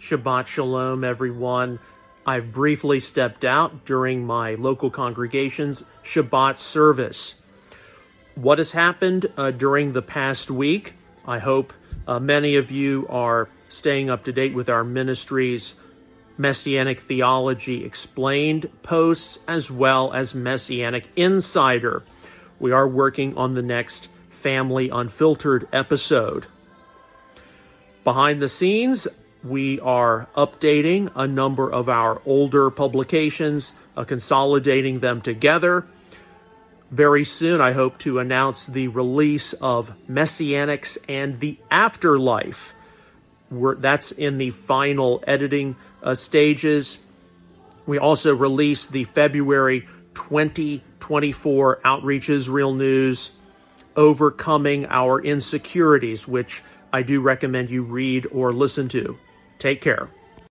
Shabbat Shalom, everyone. I've briefly stepped out during my local congregation's Shabbat service. What has happened uh, during the past week? I hope uh, many of you are staying up to date with our ministry's Messianic Theology Explained posts as well as Messianic Insider. We are working on the next Family Unfiltered episode. Behind the scenes, we are updating a number of our older publications, uh, consolidating them together. Very soon, I hope to announce the release of Messianics and the Afterlife. We're, that's in the final editing uh, stages. We also released the February 2024 Outreach Israel News, Overcoming Our Insecurities, which I do recommend you read or listen to. Take care.